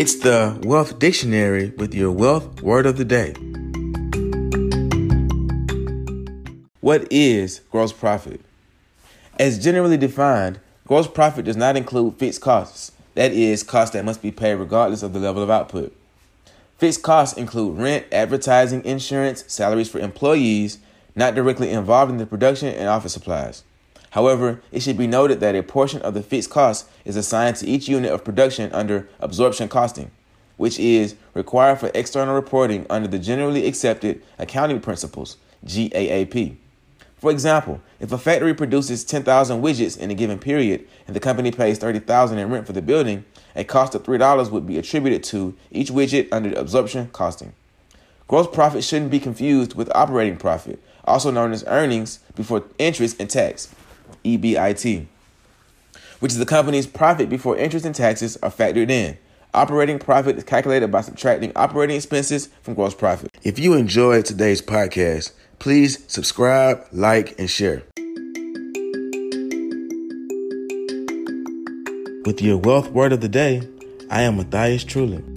It's the Wealth Dictionary with your wealth word of the day. What is gross profit? As generally defined, gross profit does not include fixed costs, that is, costs that must be paid regardless of the level of output. Fixed costs include rent, advertising, insurance, salaries for employees not directly involved in the production and office supplies. However, it should be noted that a portion of the fixed cost is assigned to each unit of production under absorption costing, which is required for external reporting under the generally accepted accounting principles, GAAP. For example, if a factory produces 10,000 widgets in a given period and the company pays 30,000 in rent for the building, a cost of $3 would be attributed to each widget under absorption costing. Gross profit shouldn't be confused with operating profit, also known as earnings before interest and tax. EBIT, which is the company's profit before interest and taxes are factored in. Operating profit is calculated by subtracting operating expenses from gross profit. If you enjoyed today's podcast, please subscribe, like, and share. With your wealth word of the day, I am Matthias Trulin.